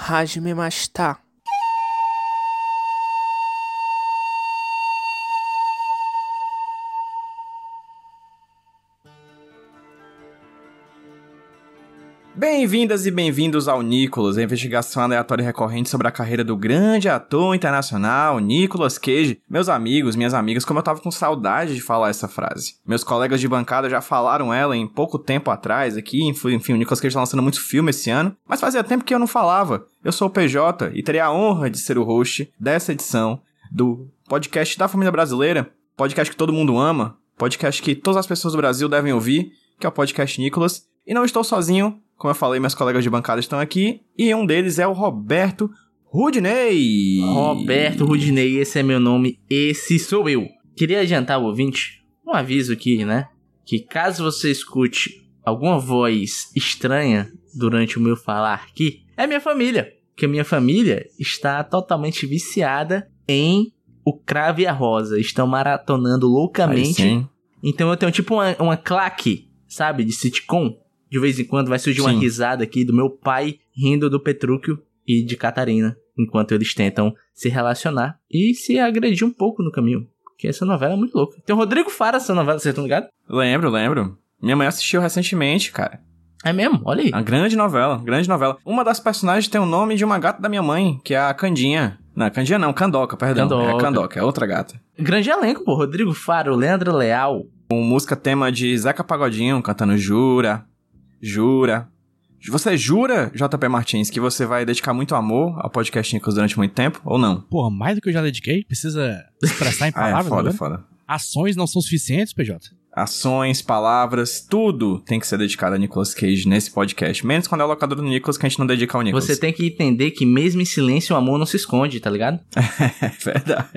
Nikurasu Hajimemashita. Bem-vindas e bem-vindos ao Nicolas, a investigação aleatória e recorrente sobre a carreira do grande ator internacional Nicolas Cage. Meus amigos, minhas amigas, como eu tava com saudade de falar essa frase. Meus colegas de bancada já falaram ela em pouco tempo atrás aqui, enfim, o Nicolas Cage tá lançando muito filme esse ano, mas fazia tempo que eu não falava. Eu sou o PJ e terei a honra de ser o host dessa edição do podcast da família brasileira, podcast que todo mundo ama, podcast que todas as pessoas do Brasil devem ouvir, que é o podcast Nicolas. E não estou sozinho, como eu falei, meus colegas de bancada estão aqui, e um deles é o Roberto Rudney. Roberto Rudinei, esse é meu nome, esse sou eu. Queria adiantar o ouvinte, um aviso aqui, né? Que caso você escute alguma voz estranha durante o meu falar aqui, é minha família. Que a minha família está totalmente viciada em o Crave e a Rosa. Estão maratonando loucamente. sim. Então eu tenho tipo uma, uma claque, sabe, de sitcom. De vez em quando vai surgir uma Sim. risada aqui do meu pai rindo do Petrúquio e de Catarina, enquanto eles tentam se relacionar e se agredir um pouco no caminho. Porque essa novela é muito louca. Tem o Rodrigo Fara essa novela, vocês estão ligados? Lembro, lembro. Minha mãe assistiu recentemente, cara. É mesmo? Olha aí. A grande novela, grande novela. Uma das personagens tem o nome de uma gata da minha mãe, que é a Candinha. Não, Candinha não, Candoca, perdão. É Candoca. a Candoca, é outra gata. Grande elenco, pô. Rodrigo Faro, Leandro Leal. Com música tema de Zeca Pagodinho, cantando Jura, Jura. Você jura, JP Martins, que você vai dedicar muito amor ao podcast Nicolas durante muito tempo, ou não? Porra, mais do que eu já dediquei, precisa expressar em Ah, é palavras. foda, agora? foda. Ações não são suficientes, PJ? Ações, palavras, tudo tem que ser dedicado a Nicolas Cage nesse podcast. Menos quando é o locador do Nicolas, que a gente não dedica ao Nicolas. Você tem que entender que mesmo em silêncio o amor não se esconde, tá ligado? É verdade.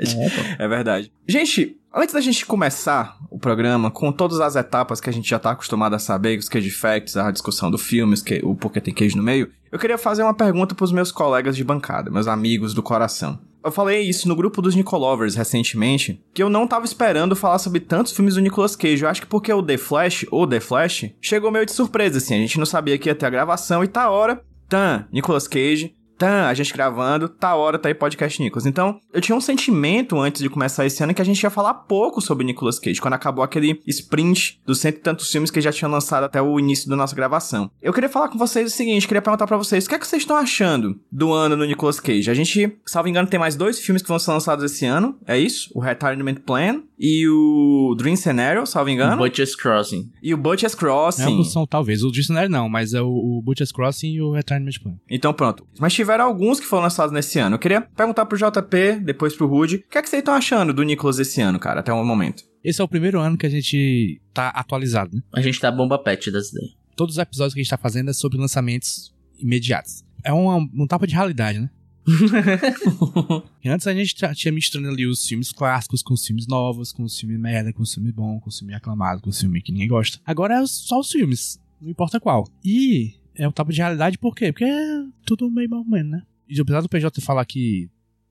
É verdade. Gente, antes da gente começar o programa com todas as etapas que a gente já tá acostumado a saber, os Cage Facts, a discussão do filme, o porquê tem queijo no meio, eu queria fazer uma pergunta pros meus colegas de bancada, meus amigos do coração. Eu falei isso no grupo dos Nicolovers recentemente, que eu não tava esperando falar sobre tantos filmes do Nicolas Cage. Eu acho que porque o The Flash, ou The Flash, chegou meio de surpresa, assim. A gente não sabia que ia ter a gravação e tá hora. Tan, Nicolas Cage, Tan, a gente gravando, tá hora, tá aí podcast Nicolas. Então, eu tinha um sentimento antes de começar esse ano que a gente ia falar pouco sobre Nicolas Cage, quando acabou aquele sprint dos cento e tantos filmes que já tinham lançado até o início da nossa gravação. Eu queria falar com vocês o seguinte, queria perguntar pra vocês, o que é que vocês estão achando do ano do Nicolas Cage? A gente, salvo engano, tem mais dois filmes que vão ser lançados esse ano, é isso? O Retirement Plan e o Dream Scenario, salvo engano, Butcher's Crossing. e o Butcher's É Crossing. ambos são, talvez. O dicionário não, mas é o, o Butcher's Crossing e o Retirement Plan. Então pronto. Mas tiveram alguns que foram lançados nesse ano. Eu queria perguntar pro JP, depois pro Rude, o que é que vocês estão achando do Nicolas esse ano, cara, até o momento? Esse é o primeiro ano que a gente tá atualizado, né? A gente tá bomba pet das ideias. Todos os episódios que a gente tá fazendo é sobre lançamentos imediatos. É uma, um tapa de realidade, né? Antes a gente tinha misturando ali os filmes clássicos com os filmes novos, com os filmes merda, com os filmes bom, com os filmes aclamados, com os filmes que ninguém gosta. Agora é só os filmes, não importa qual. E é um tapa de realidade por quê? Porque é tudo meio mal menos, né? E apesar do PJ falar que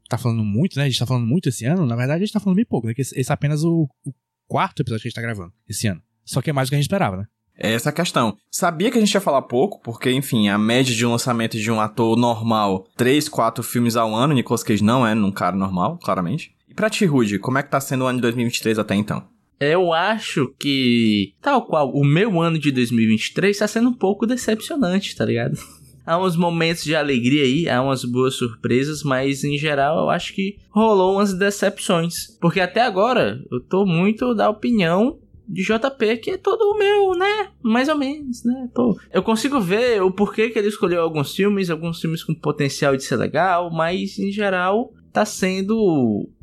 tá falando muito, né? A gente tá falando muito esse ano, na verdade a gente tá falando bem pouco, né? Esse, esse é apenas o, o quarto episódio que a gente tá gravando esse ano. Só que é mais do que a gente esperava, né? É essa questão. Sabia que a gente ia falar pouco, porque, enfim, a média de um lançamento de um ator normal, 3, 4 filmes ao ano, Nicolas Cage não é num cara normal, claramente. E pra ti, Rude, como é que tá sendo o ano de 2023 até então? Eu acho que, tal qual o meu ano de 2023 tá sendo um pouco decepcionante, tá ligado? Há uns momentos de alegria aí, há umas boas surpresas, mas em geral eu acho que rolou umas decepções. Porque até agora eu tô muito da opinião de JP, que é todo o meu, né? Mais ou menos, né? Tô... Eu consigo ver o porquê que ele escolheu alguns filmes, alguns filmes com potencial de ser legal, mas em geral tá sendo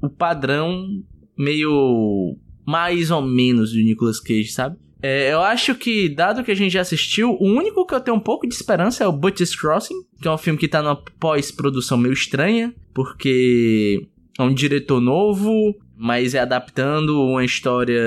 o padrão meio mais ou menos do Nicolas Cage, sabe? É, eu acho que, dado que a gente já assistiu, o único que eu tenho um pouco de esperança é o Butcher's Crossing, que é um filme que tá numa pós-produção meio estranha, porque é um diretor novo, mas é adaptando uma história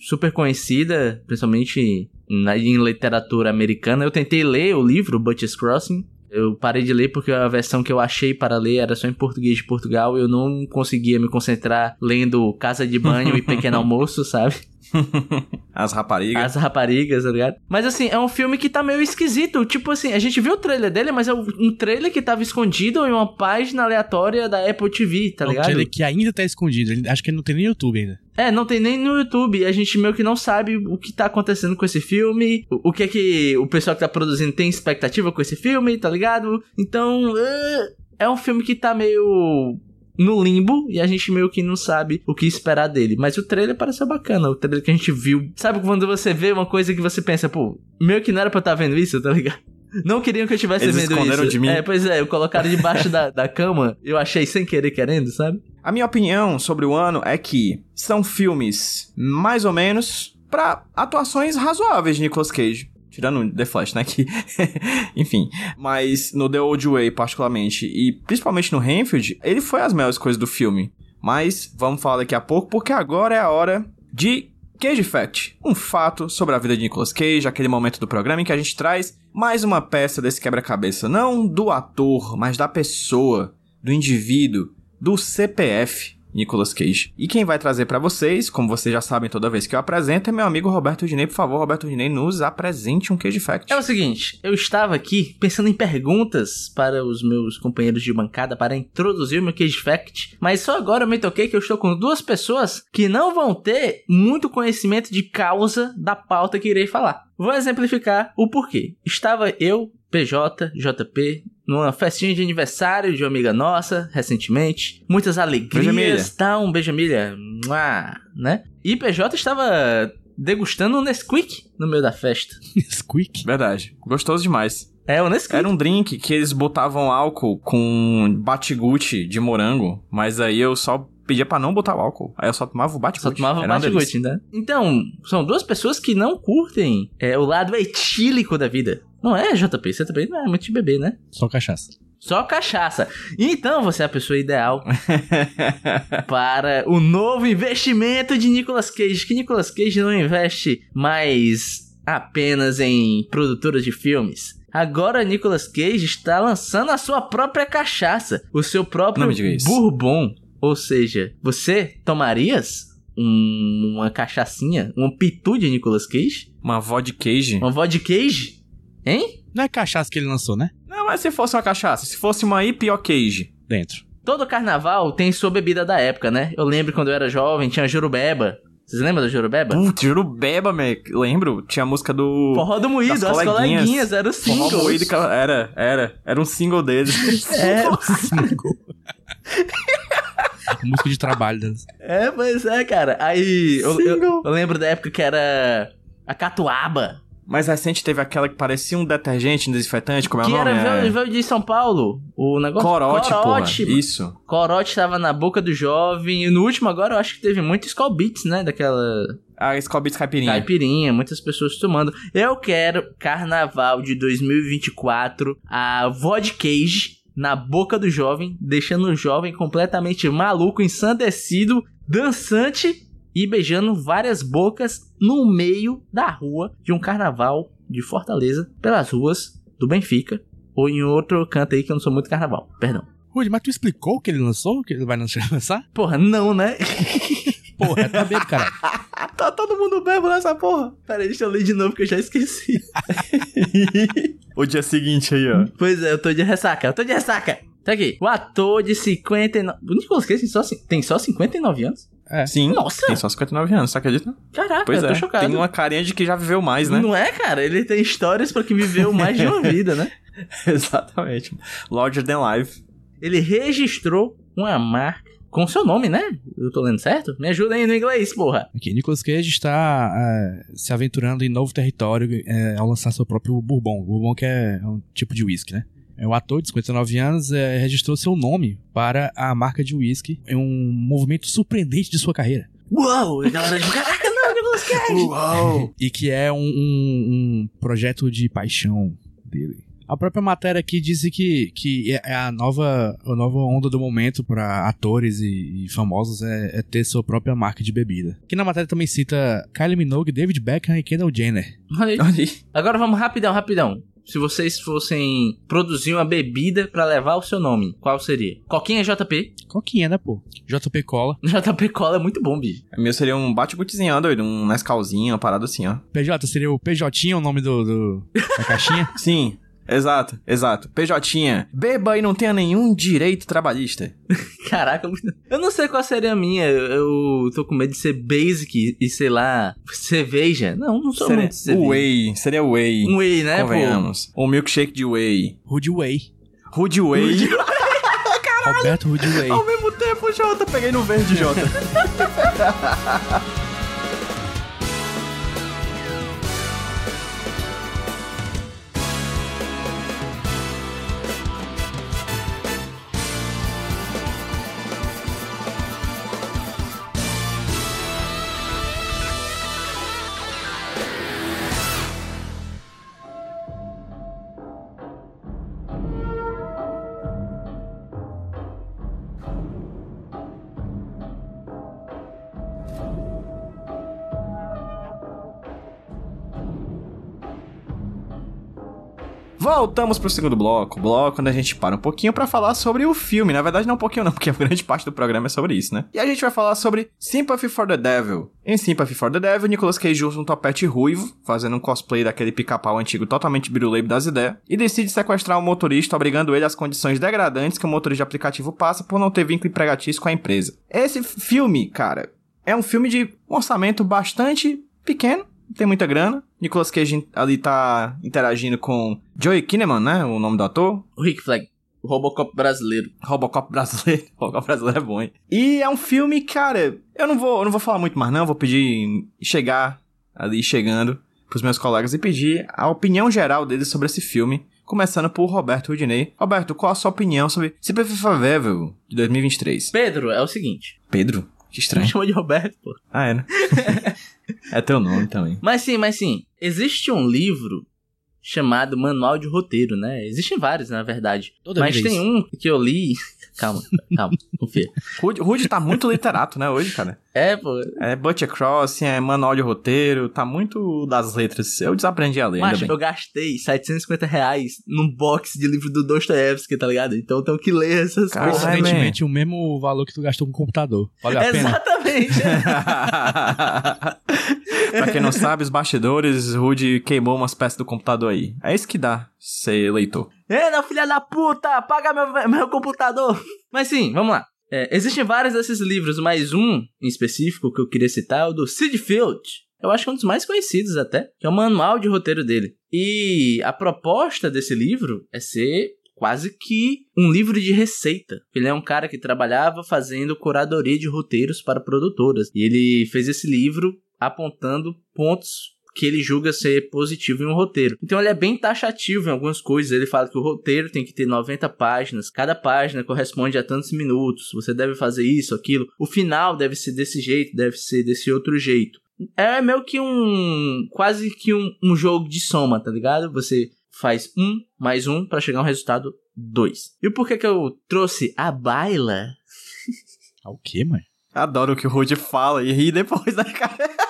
super conhecida, principalmente na, em literatura americana. Eu tentei ler o livro Butcher's Crossing, eu parei de ler porque a versão que eu achei para ler era só em português de Portugal e eu não conseguia me concentrar lendo Casa de Banho e Pequeno Almoço, sabe? As raparigas. As raparigas, tá ligado? Mas assim, é um filme que tá meio esquisito. Tipo assim, a gente viu o trailer dele, mas é um trailer que tava escondido em uma página aleatória da Apple TV, tá É um ligado? trailer que ainda tá escondido. Ele- Acho que não tem nem YouTube ainda. É, não tem nem no YouTube. A gente meio que não sabe o que tá acontecendo com esse filme. O, o que é que o pessoal que tá produzindo tem expectativa com esse filme, tá ligado? Então, é, é um filme que tá meio no limbo e a gente meio que não sabe o que esperar dele. Mas o trailer pareceu bacana. O trailer que a gente viu. Sabe quando você vê uma coisa que você pensa, pô, meio que não era pra eu estar vendo isso, tá ligado? Não queriam que eu estivesse Eles vendo esconderam isso. de mim. É, pois é, eu colocaram debaixo da, da cama. Eu achei sem querer querendo, sabe? A minha opinião sobre o ano é que são filmes mais ou menos pra atuações razoáveis de Nicolas Cage. Tirando The Flash, né? Que, enfim. Mas no The Old Way, particularmente, e principalmente no Renfield, ele foi as melhores coisas do filme. Mas vamos falar daqui a pouco, porque agora é a hora de Cage Fact. Um fato sobre a vida de Nicolas Cage, aquele momento do programa em que a gente traz mais uma peça desse quebra-cabeça. Não do ator, mas da pessoa, do indivíduo, do CPF Nicolas Cage. E quem vai trazer pra vocês, como vocês já sabem toda vez que eu apresento, é meu amigo Roberto Dinei. Por favor, Roberto Dinei, nos apresente um Cage Fact. É o seguinte, eu estava aqui pensando em perguntas para os meus companheiros de bancada para introduzir o meu Cage Fact, mas só agora eu me toquei que eu estou com duas pessoas que não vão ter muito conhecimento de causa da pauta que irei falar. Vou exemplificar o porquê. Estava eu, PJ, JP, numa festinha de aniversário de uma amiga nossa, recentemente. Muitas alegrias, tá? Um beijo, Emília. Né? E PJ estava degustando um Nesquik no meio da festa. Squeak. Verdade. Gostoso demais. É, o Nesquik. Era um drink que eles botavam álcool com batigute de morango, mas aí eu só pedia pra não botar o álcool. Aí eu só tomava o batigute. Só tomava delícia. bate né? Então, são duas pessoas que não curtem é, o lado etílico da vida. Não é, JP? Você também não é muito de beber, né? Só cachaça. Só cachaça. Então você é a pessoa ideal para o novo investimento de Nicolas Cage. Que Nicolas Cage não investe mais apenas em produtoras de filmes. Agora Nicolas Cage está lançando a sua própria cachaça, o seu próprio bourbon. Ou seja, você tomarias um- uma cachaçinha, um pitu de Nicolas Cage? Uma vodka Cage. Uma vodka Cage? Hein? Não é cachaça que ele lançou, né? Não, mas se fosse uma cachaça, se fosse uma IPO Cage. Dentro. Todo carnaval tem sua bebida da época, né? Eu lembro quando eu era jovem, tinha Jurubeba. Vocês lembram da Jurubeba? Putz, Jurubeba, me lembro. Tinha a música do... Forró do Moído, das as coleguinhas. coleguinhas, era o Forró single. moído, era, era. Era um single deles. É, Música de trabalho deles. é, pois é, cara. Aí eu, eu, Single. eu lembro da época que era a Catuaba. Mais recente teve aquela que parecia um detergente, um desinfetante, como é o que nome? era É... veio, veio de São Paulo. O negócio. Corote, Corote. porra. Isso. Corote tava na boca do jovem. E no último agora eu acho que teve muito Skull Beats, né? Daquela A Skull Beats Caipirinha. caipirinha, muitas pessoas tomando. Eu quero carnaval de 2024, a vodka cage na boca do jovem, deixando o jovem completamente maluco, ensandecido, dançante e beijando várias bocas no meio da rua de um carnaval de Fortaleza, pelas ruas do Benfica, ou em outro canto aí que eu não sou muito carnaval, perdão. Rudy, mas tu explicou que ele lançou? Que ele vai lançar? Porra, não, né? Porra, tá bem, caralho. Tá todo mundo bebo nessa porra. Pera aí, deixa eu ler de novo que eu já esqueci. o dia seguinte aí, ó. Pois é, eu tô de ressaca, eu tô de ressaca. Tá aqui. O ator de 59. O Nicolas Cage tem só, tem só 59 anos? Sim. Nossa! Tem só 59 anos, você acredita? Caraca, Pois eu tô é. chocado. Tem uma carinha de que já viveu mais, né? Não é, cara? Ele tem histórias pra que viveu mais de uma vida, né? Exatamente. Larger than life. Ele registrou uma marca com seu nome, né? Eu tô lendo certo? Me ajuda aí no inglês, porra. Aqui, Nicolas Cage está é, se aventurando em novo território é, ao lançar seu próprio Bourbon. Bourbon que é um tipo de whisky, né? É, O ator de 59 anos é, registrou seu nome para a marca de whisky em um movimento surpreendente de sua carreira. Uau! Galera de. Caraca, não, Nicolas Uau! E que é um, um- um projeto de paixão dele. A própria matéria aqui diz que, que é a nova, a nova onda do momento para atores e, e famosos é, é ter sua própria marca de bebida. Que na matéria também cita Kylie Minogue, David Beckham e Kendall Jenner. Olha aí. Olha aí. Agora vamos rapidão, rapidão. Se vocês fossem produzir uma bebida pra levar o seu nome, qual seria? Coquinha JP. Coquinha, né, pô? JP Cola. JP Cola é muito bom, bicho. O meu seria um bate-gutezinho, ó, doido. Um Nescauzinho, uma parada assim, ó. PJ seria o PJ, o nome do, do- da caixinha? Sim, exato, exato. PJ, beba e não tenha nenhum direito trabalhista. Caraca, muito- eu não sei qual seria a minha. Eu, tô com medo de ser basic e, sei lá, cerveja. Não, não sou Seria muito de cerveja. o whey, seria o whey. Um whey, né, pô? Convenhamos. Um milkshake de whey. Rude Way. Rude whey. Roberto Rude Way. Ao mesmo tempo, Jota, peguei no verde, Jota. Voltamos pro segundo bloco, bloco onde a gente para um pouquinho pra falar sobre o filme. Na verdade, não um pouquinho não, porque a grande parte do programa é sobre isso, né? E a gente vai falar sobre Sympathy for the Devil. Em Sympathy for the Devil, Nicolas Cage usa um topete ruivo, fazendo um cosplay daquele pica-pau antigo totalmente biruleibe das ideias, e decide sequestrar o motorista, obrigando ele às condições degradantes que o motorista de aplicativo passa por não ter vínculo empregatício com a empresa. Esse filme, cara, é um filme de um orçamento bastante pequeno, não tem muita grana. Nicolas Cage ali tá interagindo com Joey Kinnaman, né? O nome do ator. O Rick Flag. O Robocop brasileiro. Robocop brasileiro. Robocop brasileiro é bom, hein? E é um filme, cara, eu não vou, eu não vou falar muito mais não, vou pedir chegar ali chegando pros meus colegas e pedir a opinião geral deles sobre esse filme. Começando por Roberto Rudinei. Roberto, qual a sua opinião sobre Super Favével de 2023? Pedro, é o seguinte. Pedro? Que Me estranho. chama de Roberto, pô. Ah, é, né? é teu nome também. Mas sim, mas sim. Existe um livro chamado Manual de Roteiro, né? Existem vários, na verdade. Toda mas vez. tem um que eu li. Calma, calma, confia. Rude, Rude tá muito literato, né, hoje, cara? É, pô. É Butcher Crossing, é manual de roteiro, tá muito das letras. Eu desaprendi a ler, Mas eu gastei 750 reais num box de livro do Dostoiévski, tá ligado? Então eu tenho que ler essas coisas. Coincidentemente, o mesmo valor que tu gastou com o computador. Vale a pena. Exatamente. pra quem não sabe, os bastidores, Rude queimou umas peças do computador aí. É isso que dá ser leitor. Ei, não, filha da puta, apaga meu, meu computador. Mas sim, vamos lá. É, existem vários desses livros, mas um em específico que eu queria citar é o do Sid Field. Eu acho que é um dos mais conhecidos até, que é o manual de roteiro dele. E a proposta desse livro é ser quase que um livro de receita. Ele é um cara que trabalhava fazendo curadoria de roteiros para produtoras. E ele fez esse livro apontando pontos que ele julga ser positivo em um roteiro. Então ele é bem taxativo em algumas coisas. Ele fala que o roteiro tem que ter 90 páginas, cada página corresponde a tantos minutos. Você deve fazer isso, aquilo. O final deve ser desse jeito, deve ser desse outro jeito. É meio que um. quase que um, um jogo de soma, tá ligado? Você faz um mais um para chegar a um resultado dois. E por que que eu trouxe a baila? Ah, o quê, mano? Adoro o que o Rude fala e ri depois, né, cara?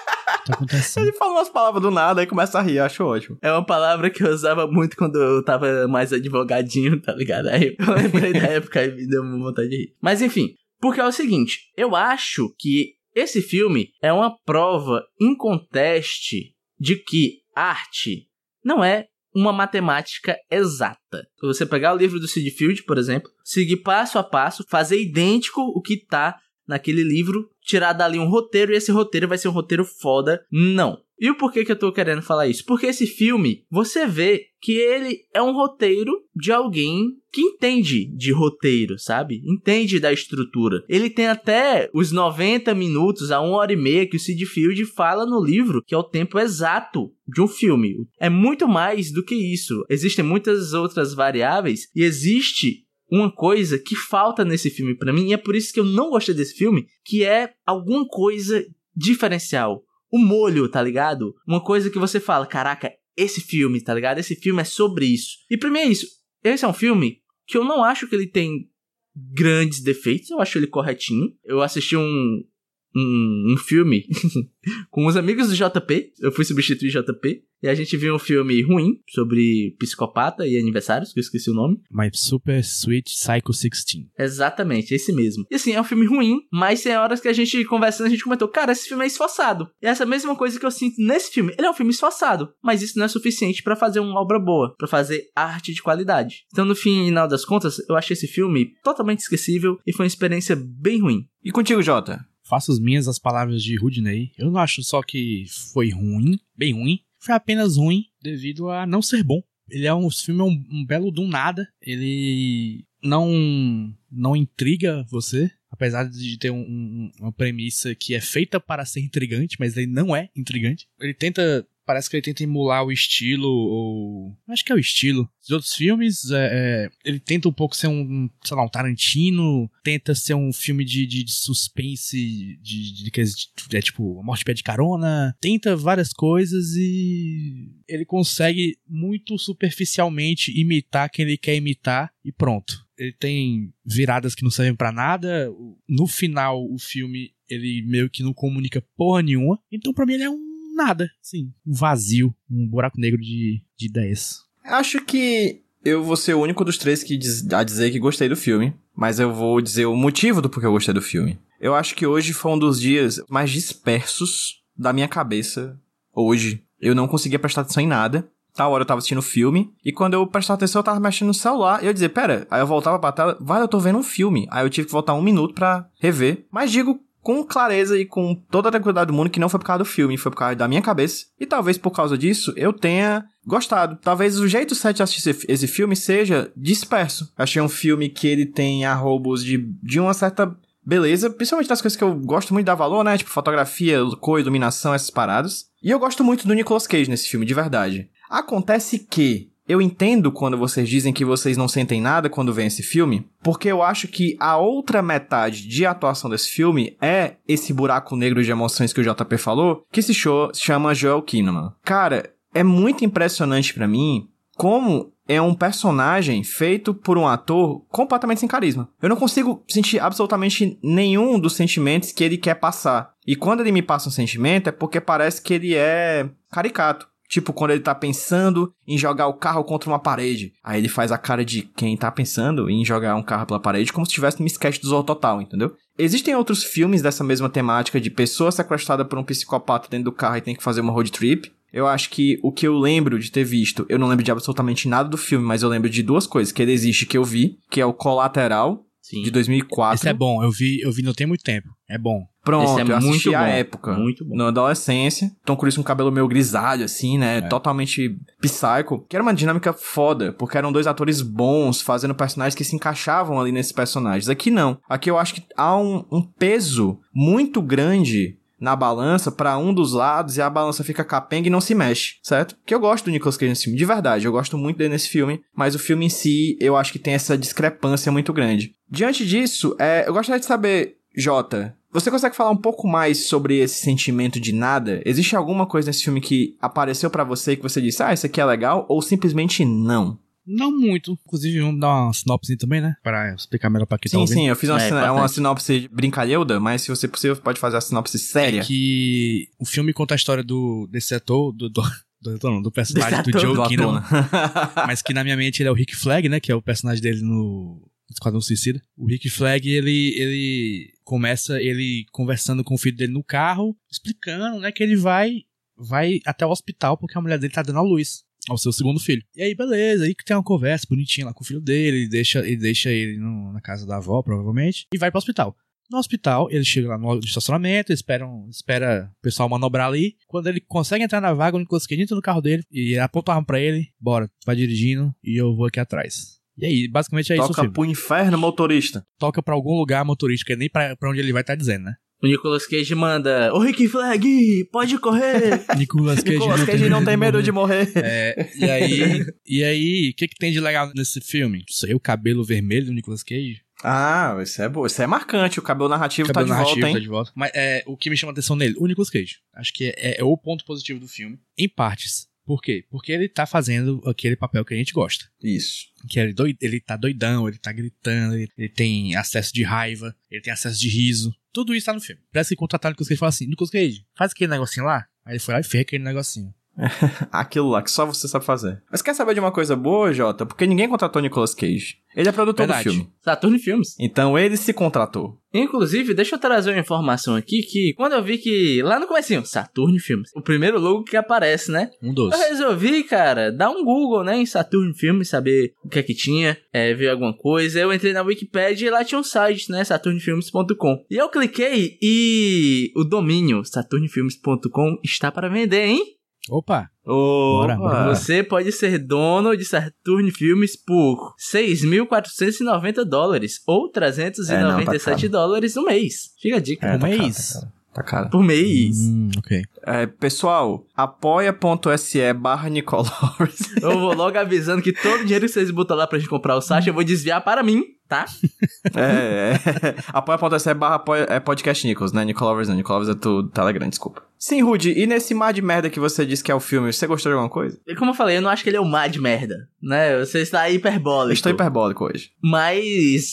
Tá acontecendo? Ele fala umas palavras do nada e começa a rir, acho ótimo. É uma palavra que eu usava muito quando eu tava mais advogadinho, tá ligado? Aí eu lembrei da época e me deu vontade de rir. Mas enfim, porque é o seguinte, eu acho que esse filme é uma prova inconteste de que arte não é uma matemática exata. Se você pegar o livro do Sid Field, por exemplo, seguir passo a passo, fazer idêntico o que tá naquele livro, tirar dali um roteiro e esse roteiro vai ser um roteiro foda. Não. E o porquê que eu tô querendo falar isso? Porque esse filme, você vê que ele é um roteiro de alguém que entende de roteiro, sabe? Entende da estrutura. Ele tem até os 90 minutos a uma hora e meia que o Sid Field fala no livro, que é o tempo exato de um filme. É muito mais do que isso. Existem muitas outras variáveis e existe uma coisa que falta nesse filme pra mim, e é por isso que eu não gostei desse filme, que é alguma coisa diferencial, um molho, tá ligado? Uma coisa que você fala, caraca, esse filme, tá ligado? Esse filme é sobre isso. E pra mim é isso. Esse é um filme que eu não acho que ele tem grandes defeitos, eu acho ele corretinho. Eu assisti um, um, um filme com os amigos do JP, eu fui substituir JP, e a gente viu um filme ruim sobre psicopata e aniversários, que eu esqueci o nome. My Super Sweet Psycho 16. Exatamente, esse mesmo. E assim, é um filme ruim, mas tem horas que a gente conversando, a gente comentou, cara, esse filme é esforçado. E essa mesma coisa que eu sinto nesse filme. Ele é um filme esforçado, mas isso não é suficiente pra fazer uma obra boa, pra fazer arte de qualidade. Então, no final das contas, eu achei esse filme totalmente esquecível e foi uma experiência bem ruim. E contigo, Jota? Faço as minhas as palavras de Rudney. Eu não acho só que foi ruim, bem ruim. Foi apenas ruim devido a não ser bom. Ele é um filme é um, um belo do nada. Ele não não intriga você, apesar de ter um- um- uma premissa que é feita para ser intrigante, mas ele não é intrigante. Ele tenta parece que ele tenta emular o estilo ou acho que é o estilo dos outros filmes. é, é, ele tenta um pouco ser um, sei lá, um Tarantino, tenta ser um filme de, de, de suspense, de, de, de- é tipo, a morte pé de carona, tenta várias coisas e ele consegue muito superficialmente imitar quem ele quer imitar e pronto. Ele tem viradas que não servem pra nada. No final, o filme ele meio que não comunica porra nenhuma. Então, pra mim, ele é um nada, sim, um vazio, um buraco negro de, de ideias. Acho que eu vou ser o único dos três que diz, a dizer que gostei do filme, mas eu vou dizer o motivo do porquê eu gostei do filme. Eu acho que hoje foi um dos dias mais dispersos da minha cabeça. Hoje. Eu não conseguia prestar atenção em nada. Tal hora eu tava assistindo o filme, e quando eu prestava atenção, eu tava mexendo no celular, e eu dizia, pera, aí eu voltava pra tela, vai, eu tô vendo um filme. Aí eu tive que voltar um minuto pra rever. Mas digo com clareza e com toda a tranquilidade do mundo que não foi por causa do filme, foi por causa da minha cabeça. E talvez por causa disso eu tenha gostado. Talvez o jeito certo de assistir esse- filme seja disperso. Achei um filme que ele tem arrobos de, de uma certa beleza, principalmente das coisas que eu gosto muito de dar valor, né? Tipo fotografia, cor, iluminação, essas paradas. E eu gosto muito do Nicolas Cage nesse filme, de verdade. Acontece que eu entendo quando vocês dizem que vocês não sentem nada quando veem esse filme, porque eu acho que a outra metade de atuação desse filme é esse buraco negro de emoções que o JP falou, que se chama Joel Kinnaman. Cara, é muito impressionante pra mim como é um personagem feito por um ator completamente sem carisma. Eu não consigo sentir absolutamente nenhum dos sentimentos que ele quer passar. E quando ele me passa um sentimento é porque parece que ele é caricato. Tipo, quando ele tá pensando em jogar o carro contra uma parede. Aí ele faz a cara de quem tá pensando em jogar um carro pela parede como se estivesse num sketch do Zorro Total, entendeu? Existem outros filmes dessa mesma temática de pessoa sequestrada por um psicopata dentro do carro e tem que fazer uma road trip. Eu acho que o que eu lembro de ter visto, eu não lembro de absolutamente nada do filme, mas eu lembro de duas coisas que ele existe que eu vi, que é o Colateral, Sim. de 2004. Esse é bom, eu vi, eu vi não tem muito tempo. É bom. Pronto, Esse é eu assisti muito a bom, época. muito bom. Na adolescência. Tom Cruise com cabelo meio grisalho, assim, né? Totalmente psycho. Que era uma dinâmica foda, porque eram dois atores bons, fazendo personagens que se encaixavam ali nesses personagens. Aqui não. Aqui eu acho que há um, um peso muito grande na balança pra um dos lados e a balança fica capenga e não se mexe, certo? Que eu gosto do Nicolas Cage nesse filme, de verdade, eu gosto muito dele nesse filme, mas o filme em si, eu acho que tem essa discrepância muito grande. Diante disso, é, eu gostaria de saber, Jota, você consegue falar um pouco mais sobre esse sentimento de nada? Existe alguma coisa nesse filme que apareceu pra você e que você disse, ah, isso aqui é legal, ou simplesmente não? Não muito. Inclusive, vamos dar uma sinopse também, né? Para explicar melhor pra quem tá Sim, ouvindo. sim, eu fiz uma, É, sina- importante. uma sinopse brincalheuda, mas se você possível pode fazer a sinopse séria. É que o filme conta a história do, desse ator, do, do, do, não, do personagem Desse do ator. Joe Do Kinnaman. ator, mas que na minha mente ele é o Rick Flag, né? Que é o personagem dele no Esquadrão Suicida. O Rick Flag, ele, ele começa ele conversando com o filho dele no carro, explicando, né, que ele vai vai até o hospital porque a mulher dele tá dando a luz ao seu segundo filho. E aí, beleza, aí que tem uma conversa bonitinha lá com o filho dele, ele deixa ele, deixa ele no- na casa da avó, provavelmente, e vai pro hospital. No hospital, ele chega lá no estacionamento, espera, um- espera o pessoal manobrar ali. Quando ele consegue entrar na vaga, o Nicolas Cage entra no carro dele e aponta a arma pra ele, bora, vai dirigindo e eu vou aqui atrás. E aí, basicamente é isso o Toca pro inferno, motorista. Toca pra algum lugar motorista, que nem pra, pra onde ele vai tá dizendo, né? O Nicolas Cage manda: Ô Rick Flag, pode correr! Nicolas Cage, Nicolas Cage não tem medo de morrer. É, e aí, e aí, o que, que tem de legal nesse filme? Não sei, o cabelo vermelho do Nicolas Cage. Ah, isso é bom. Isso é marcante. O cabelo narrativo Cabelo tá de narrativo volta, hein? tá de volta. Mas é, o que me chama a atenção nele, o Nicolas Cage. Acho que é, é o ponto positivo do filme, em partes. Por quê? Porque ele tá fazendo aquele papel que a gente gosta. Isso. Que ele, doid, ele tá doidão, ele tá gritando, ele, ele tem acesso de raiva, ele tem acesso de riso. Tudo isso tá no filme. Parece que contrataram o Nicolas Cage e falaram assim: Nicolas Cage, faz aquele negocinho lá. Aí ele foi lá e fez aquele negocinho. Aquilo lá que só você sabe fazer. Mas quer saber de uma coisa boa, Jota? Porque ninguém contratou Nicolas Cage. Ele é produtor Verdade. do filme. Saturn Filmes. Então ele se contratou. Inclusive, deixa eu trazer uma informação aqui que quando eu vi que lá no comecinho, Saturn Filmes, o primeiro logo que aparece, né? Um dos. Eu resolvi, cara, dar um Google, né, em Saturn Filmes, saber o que é que tinha, é, ver alguma coisa. Eu entrei na Wikipedia e lá tinha um site, né, saturnfilmes.com. E eu cliquei e o domínio saturnfilmes.com está para vender, hein? Opa! Opa! Bora, bora. Você pode ser dono de Saturn Filmes por 6.490 dólares ou 397 É, não, tá caro. dólares no mês. Fica a dica. É, Um tá caro, mês. tá caro. Tá caro. Por mês. Hum, ok. É, pessoal, apoia.se barra Nicolores. Eu vou logo avisando que todo o dinheiro que vocês botam lá pra gente comprar o site, eu vou desviar para mim, tá? é, é. Apoia.se barra apoia- é podcast Nichols, né? Nicolovers não, Nicolovers é do Telegram, desculpa. Sim, Rudy, e nesse mar de merda que você disse que é o filme, você gostou de alguma coisa? E como eu falei, eu não acho que ele é o mar de merda, né? Você está hiperbólico. Eu estou hiperbólico hoje. Mas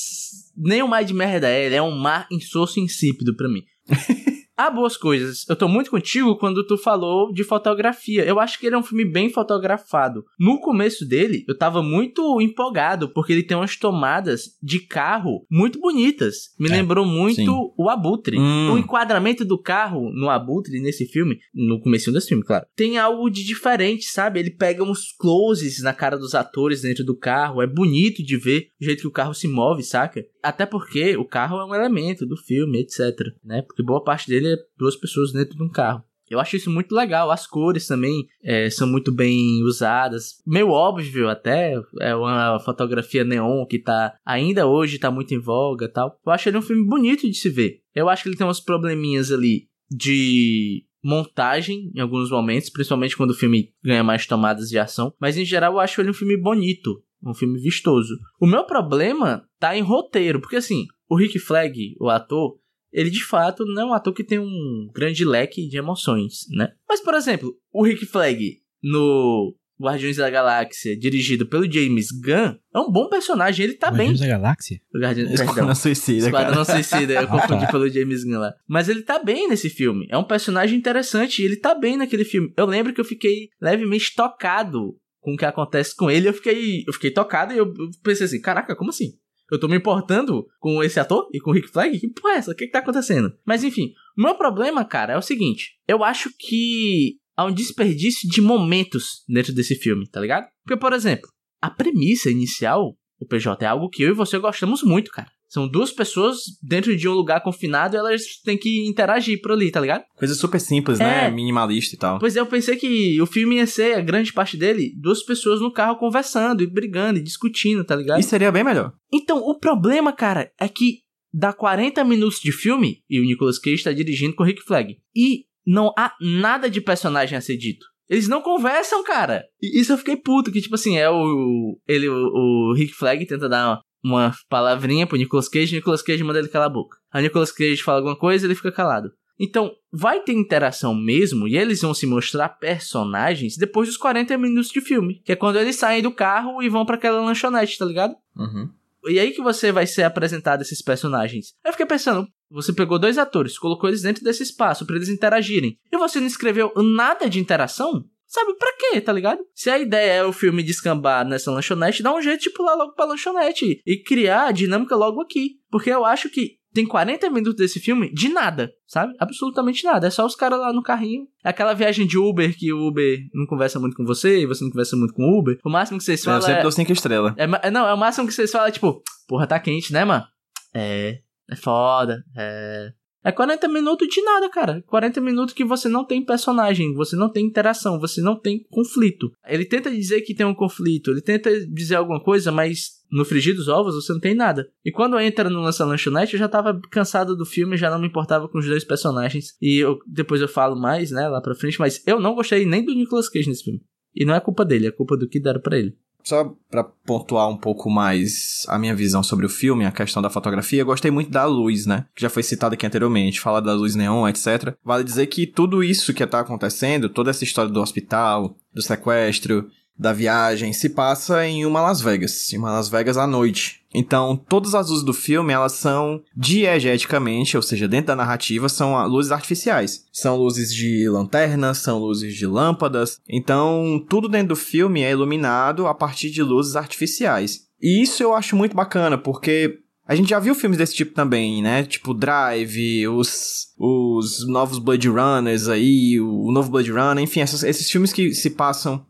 nem o mar de merda é, ele é um mar insosso e insípido pra mim. Há boas coisas. Eu tô muito contigo quando tu falou de fotografia. Eu acho que ele é um filme bem fotografado. No começo dele, eu tava muito empolgado, porque ele tem umas tomadas de carro muito bonitas. Me É, lembrou muito sim. o Abutre. Hum. O enquadramento do carro no Abutre, nesse filme, no começo desse filme, claro, tem algo de diferente, sabe? Ele pega uns closes na cara dos atores dentro do carro. É bonito de ver o jeito que o carro se move, saca? Até porque o carro é um elemento do filme, etc. Né? Porque boa parte dele é duas pessoas dentro de um carro. Eu acho isso muito legal. As cores também é, são muito bem usadas. Meio óbvio até. É uma fotografia neon que tá ainda hoje tá muito em voga tal. Eu acho ele um filme bonito de se ver. Eu acho que ele tem uns probleminhas ali de montagem em alguns momentos, principalmente quando o filme ganha mais tomadas de ação. Mas em geral eu acho ele um filme bonito. Um filme vistoso. O meu problema tá em roteiro, porque assim, o Rick Flag, o ator, ele de fato não é um ator que tem um grande leque de emoções, né? Mas, por exemplo, o Rick Flag no Guardiões da Galáxia, dirigido pelo James Gunn, é um bom personagem, ele tá Guardiões bem. da Galáxia? O Guardiões, perdão. Esquadrão Suicida, cara. Esquadrão Suicida, eu Ah, confundi tá. pelo James Gunn lá. Mas ele tá bem nesse filme. É um personagem interessante e ele tá bem naquele filme. Eu lembro que eu fiquei levemente tocado com o que acontece com ele. Eu fiquei, eu fiquei tocado e eu pensei assim: caraca, como assim? Eu tô me importando com esse ator e com o Rick Flag? Que porra é essa? O que que tá acontecendo? Mas enfim, o meu problema, cara, é o seguinte: eu acho que há um desperdício de momentos dentro desse filme, tá ligado? Porque, por exemplo, a premissa inicial, o PJ, é algo que eu e você gostamos muito, cara. São duas pessoas dentro de um lugar confinado e elas têm que interagir por ali, tá ligado? Coisa super simples, né? É. Minimalista e tal. Pois é, eu pensei que o filme ia ser, a grande parte dele, duas pessoas no carro conversando e brigando e discutindo, tá ligado? E seria bem melhor. Então, o problema, cara, é que dá 40 minutos de filme e o Nicolas Cage tá dirigindo com o Rick Flag. E não há nada de personagem a ser dito. Eles não conversam, cara. E isso eu fiquei puto, que tipo assim, é o. Ele, o, o Rick Flag tenta dar uma, palavrinha pro Nicolas Cage e o Nicolas Cage manda ele calar a boca. Aí o Nicolas Cage fala alguma coisa e ele fica calado. Então, vai ter interação mesmo e eles vão se mostrar personagens depois dos 40 minutos de filme. Que é quando eles saem do carro e vão pra aquela lanchonete, tá ligado? Uhum. E aí que você vai ser apresentado esses personagens. Aí eu fiquei pensando, você pegou dois atores, colocou eles dentro desse espaço pra eles interagirem. E você não escreveu nada de interação? Sabe, pra quê, tá ligado? Se a ideia é o filme descambar nessa lanchonete, dá um jeito de pular logo pra lanchonete e criar a dinâmica logo aqui. Porque eu acho que tem 40 minutos desse filme de nada, sabe? Absolutamente nada. É só os caras lá no carrinho. É aquela viagem de Uber que o Uber não conversa muito com você e você não conversa muito com o Uber. O máximo que vocês Eu falam sempre é... dou cinco estrelas. É, é, não, é o máximo que vocês falam, tipo, porra, tá quente, né, mano? É, é foda, é. É 40 minutos de nada, cara. 40 minutos que você não tem personagem, você não tem interação, você não tem conflito. Ele tenta dizer que tem um conflito, ele tenta dizer alguma coisa, mas no frigir dos ovos você não tem nada. E quando entra no Lança Lanchonete, eu já tava cansado do filme, já não me importava com os dois personagens. E eu- depois eu falo mais, né, lá pra frente, mas eu não gostei nem do Nicolas Cage nesse filme. E não é culpa dele, é culpa do que deram pra ele. Só pra pontuar um pouco mais a minha visão sobre o filme, a questão da fotografia, eu gostei muito da luz, né? Que já foi citado aqui anteriormente, falar da luz neon, etc. Vale dizer que tudo isso que tá acontecendo, toda essa história do hospital, do sequestro, da viagem se passa em uma Las Vegas, em uma Las Vegas à noite. Então, todas as luzes do filme, elas são diegeticamente, ou seja, dentro da narrativa, são luzes artificiais. São luzes de lanternas, são luzes de lâmpadas. Então, tudo dentro do filme é iluminado a partir de luzes artificiais. E isso eu acho muito bacana, porque a gente já viu filmes desse tipo também, né? Tipo Drive, os, os novos Blood Runners aí, o, novo Blood Runner, enfim, esses filmes que se passam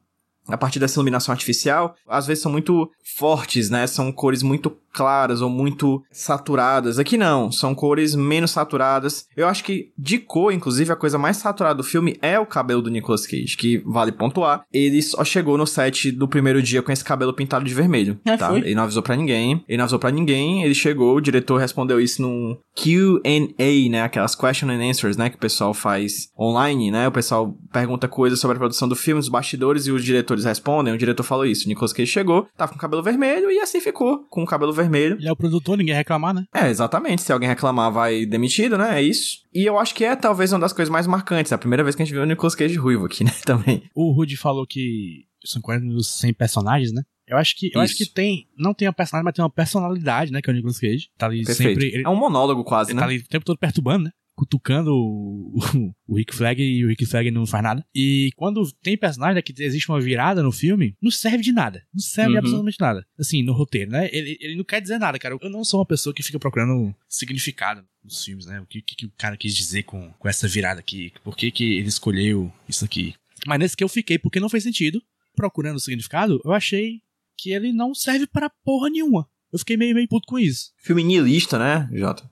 a partir dessa iluminação artificial, às vezes são muito fortes, né? São cores muito claras ou muito saturadas. Aqui não, são cores menos saturadas. Eu acho que de cor, inclusive, a coisa mais saturada do filme é o cabelo do Nicolas Cage, que vale pontuar. Ele só chegou no set do primeiro dia com esse cabelo pintado de vermelho, É, tá? foi? Ele não avisou pra ninguém. Ele não avisou pra ninguém. Ele chegou, o diretor respondeu isso num Q&A, né? Aquelas question and answers, né? Que o pessoal faz online, né? O pessoal pergunta coisas sobre a produção do filme, os bastidores, e os diretores respondem. O diretor falou isso. O Nicolas Cage chegou, tava com o cabelo vermelho e assim ficou, com o cabelo vermelho. Ele é o produtor, ninguém reclamar, né? É, exatamente. Se alguém reclamar, vai demitido, né? É isso. E eu acho que é talvez uma das coisas mais marcantes. É a primeira vez que a gente viu o Nicolas Cage ruivo aqui, né? Também. O Rudy falou que são 40 minutos sem personagens, né? Eu acho que, eu acho que tem, não tem uma personagem, mas tem uma personalidade, né, que é o Nicolas Cage. Tá ali Perfeito. sempre, ele, É um monólogo quase, né? tá ali o tempo todo perturbando, né? Cutucando o, o, o Rick Flag e o Rick Flag não faz nada. E quando tem personagem né, que existe uma virada no filme, não serve de nada. Não serve de Uhum. absolutamente nada. Assim, no roteiro, né? Ele, ele não quer dizer nada, cara. Eu não sou uma pessoa que fica procurando significado nos filmes, né? O que, que, que o cara quis dizer com, com essa virada aqui? Por que, que ele escolheu isso aqui? Mas nesse que eu fiquei, porque não fez sentido, procurando significado, eu achei que ele não serve para porra nenhuma. Eu fiquei meio, meio puto com isso. Filme nihilista, né, Jota?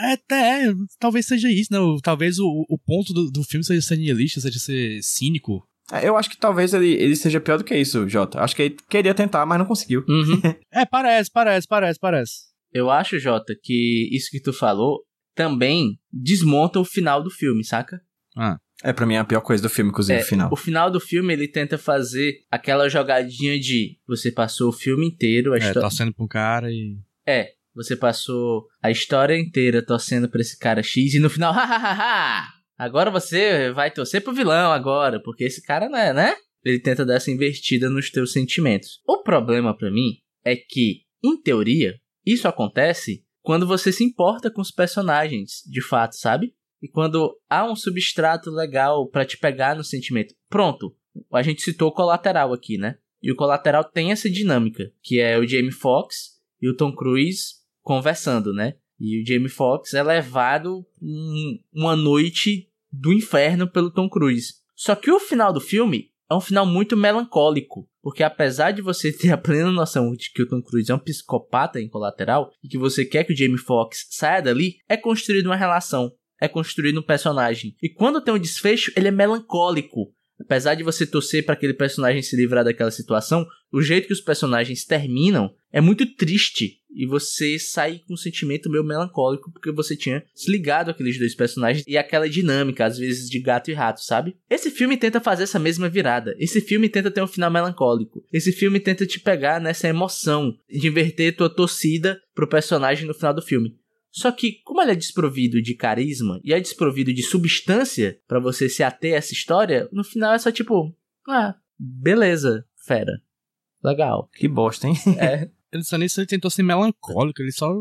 É, até, é, talvez seja isso, né? Talvez o, o ponto do, do filme seja ser nihilista, seja ser cínico. É, Eu acho que talvez ele, ele seja pior do que isso, Jota. Acho que ele queria tentar, mas não conseguiu. Uhum. É, parece, parece, parece, parece. Eu acho, Jota, que isso que tu falou também desmonta o final do filme, saca? É, pra mim é a pior coisa do filme, inclusive, É, o final. O final do filme ele tenta fazer aquela jogadinha de você passou o filme inteiro, a É, histó- torcendo um cara e. É, você passou a história inteira torcendo pra esse cara X e no final, hahaha, agora você vai torcer pro vilão agora, porque esse cara não é, né? Ele tenta dar essa invertida nos teus sentimentos. O problema pra mim é que, em teoria, isso acontece quando você se importa com os personagens, de fato, sabe? E quando há um substrato legal pra te pegar no sentimento. Pronto, a gente citou o colateral aqui, né? E o colateral tem essa dinâmica, que é o Jamie Foxx e o Tom Cruise conversando, né? E o Jamie Foxx é levado um- uma noite do inferno pelo Tom Cruise. Só que o final do filme é um final muito melancólico, porque apesar de você ter a plena noção de que o Tom Cruise é um psicopata em colateral e que você quer que o Jamie Foxx saia dali, é construída uma relação, é construído um personagem. E quando tem um desfecho, ele é melancólico. Apesar de você torcer para aquele personagem se livrar daquela situação, o jeito que os personagens terminam é muito triste e você sai com um sentimento meio melancólico porque você tinha se ligado àqueles dois personagens e aquela dinâmica, às vezes de gato e rato, sabe? Esse filme tenta fazer essa mesma virada. Esse filme tenta ter um final melancólico. Esse filme tenta te pegar nessa emoção de inverter tua torcida pro personagem no final do filme. Só que, como ele é desprovido de carisma e é desprovido de substância pra você se ater a essa história, no final é só tipo, ah, beleza, fera. Legal. Que bosta, hein? É. Ele só nisso ele tentou ser melancólico, ele só.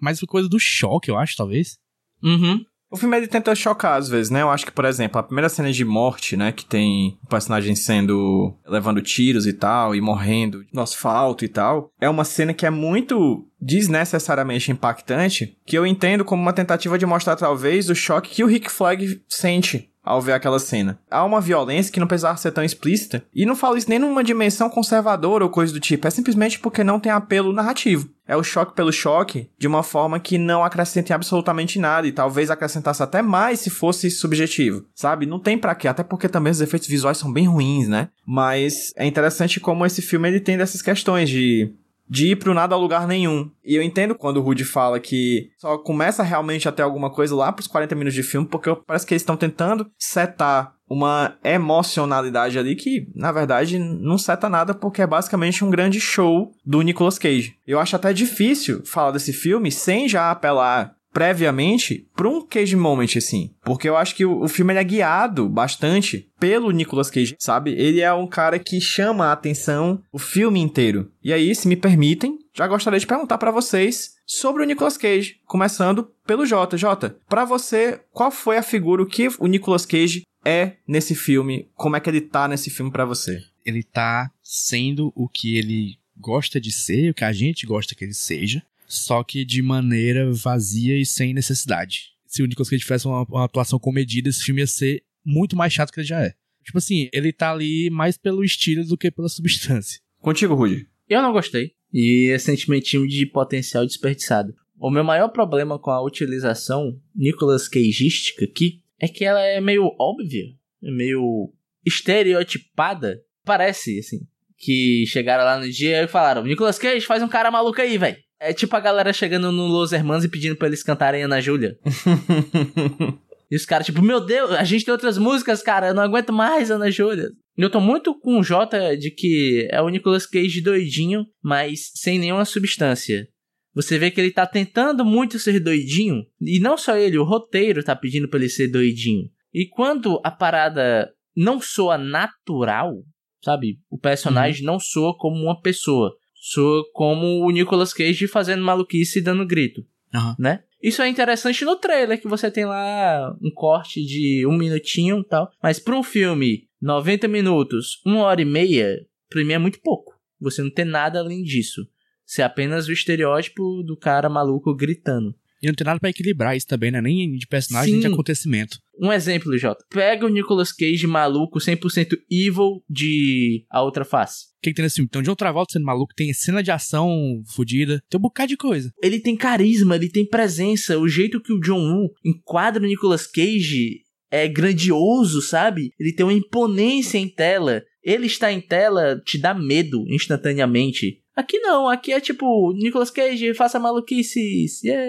Mais foi coisa do choque, eu acho, talvez. Uhum. O filme ele tenta chocar às vezes, né? Eu acho que, por exemplo, a primeira cena de morte, né? Que tem o personagem sendo. levando tiros e tal, e morrendo no asfalto e tal. É uma cena que é muito desnecessariamente impactante, que eu entendo como uma tentativa de mostrar, talvez, o choque que o Rick Flag sente ao ver aquela cena. Há uma violência que não precisava ser tão explícita. E não falo isso nem numa dimensão conservadora ou coisa do tipo. É simplesmente porque não tem apelo narrativo. É o choque pelo choque de uma forma que não acrescenta em absolutamente nada. E talvez acrescentasse até mais se fosse subjetivo. Sabe? Não tem pra quê. Até porque também os efeitos visuais são bem ruins, né? Mas é interessante como esse filme ele tem dessas questões de de ir pro nada a lugar nenhum. E eu entendo quando o Rudy fala que só começa realmente a ter alguma coisa lá pros 40 minutos de filme, porque parece que eles estão tentando setar uma emocionalidade ali que, na verdade, não seta nada porque é basicamente um grande show do Nicolas Cage. Eu acho até difícil falar desse filme sem já apelar previamente para um Cage Moment, assim. Porque eu acho que o, o filme é guiado bastante pelo Nicolas Cage, sabe? Ele é um cara que chama a atenção o filme inteiro. E aí, se me permitem, já gostaria de perguntar para vocês sobre o Nicolas Cage, começando pelo Jota. Jota, para você, qual foi a figura o que o Nicolas Cage é nesse filme? Como é que ele tá nesse filme para você? Ele tá sendo o que ele gosta de ser, o que a gente gosta que ele seja só que de maneira vazia e sem necessidade. Se o Nicolas Cage tivesse uma, uma atuação comedida, esse filme ia ser muito mais chato que ele já é. Tipo assim, ele tá ali mais pelo estilo do que pela substância. Contigo, Rudy. Eu não gostei. E é sentimentinho de potencial desperdiçado. O meu maior problema com a utilização Nicolas Cageística aqui é que ela é meio óbvia, é meio estereotipada. Parece, assim, que chegaram lá no dia e falaram: Nicolas Cage, faz um cara maluco aí, velho. É tipo a galera chegando no Los Hermanos e pedindo pra eles cantarem Ana Júlia. e os caras, tipo, meu Deus, a gente tem outras músicas, cara, eu não aguento mais Ana Júlia. Eu tô muito com o Jota de que é o Nicolas Cage doidinho, mas sem nenhuma substância. Você vê que ele tá tentando muito ser doidinho, e não só ele, o roteiro tá pedindo pra ele ser doidinho. E quando a parada não soa natural, sabe? O personagem uhum. não soa como uma pessoa soa como o Nicolas Cage fazendo maluquice e dando grito, uhum. né? Isso é interessante no trailer, que você tem lá um corte de um minutinho e tal. Mas pra um filme, 90 minutos, uma hora e meia, pra mim é muito pouco. Você não tem nada além disso. Você é apenas o estereótipo do cara maluco gritando. E não tem nada para equilibrar isso também, né? Nem de personagem, Sim. nem de acontecimento. Um exemplo, Jota. Pega o Nicolas Cage maluco, 100% evil de A Outra Face. O que, que tem nesse filme? Então, de outra volta sendo maluco, tem cena de ação fodida, tem um bocado de coisa. Ele tem carisma, ele tem presença. O jeito que o John Woo enquadra o Nicolas Cage é grandioso, sabe? Ele tem uma imponência em tela. Ele está em tela te dá medo instantaneamente. Aqui não, aqui é tipo, Nicolas Cage, faça maluquices, yeah,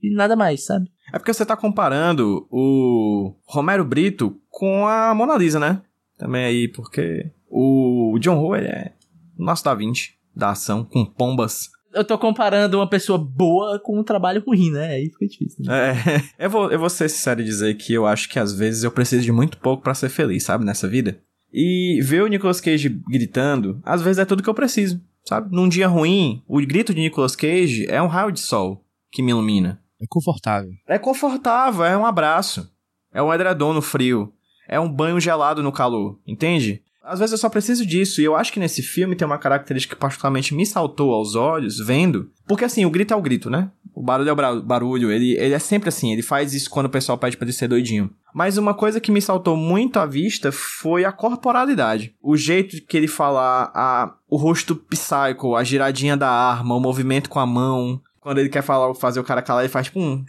e nada mais, sabe? É porque você tá comparando o Romero Brito com a Mona Lisa, né? Também aí, porque o John Woo, ele é o nosso Da Vinci da ação, com pombas. Eu tô comparando uma pessoa boa com um trabalho ruim, né? Aí fica difícil. Né? É, eu vou, eu vou ser sincero e dizer que eu acho que às vezes eu preciso de muito pouco para ser feliz, sabe? Nessa vida. E ver o Nicolas Cage gritando, às vezes é tudo que eu preciso sabe? Num dia ruim, o grito de Nicolas Cage é um raio de sol que me ilumina. É confortável. É confortável, é um abraço. É um edredom no frio. É um banho gelado no calor, entende? Às vezes eu só preciso disso, e eu acho que nesse filme tem uma característica que particularmente me saltou aos olhos, vendo. Porque assim, o grito é o grito, né? O barulho é o barulho, ele, ele é sempre assim, ele faz isso quando o pessoal pede pra ele ser doidinho. Mas uma coisa que me saltou muito à vista foi a corporalidade. O jeito que ele fala, a, o rosto psycho, a giradinha da arma, o movimento com a mão. Quando ele quer falar, fazer o cara calar, ele faz tipo um.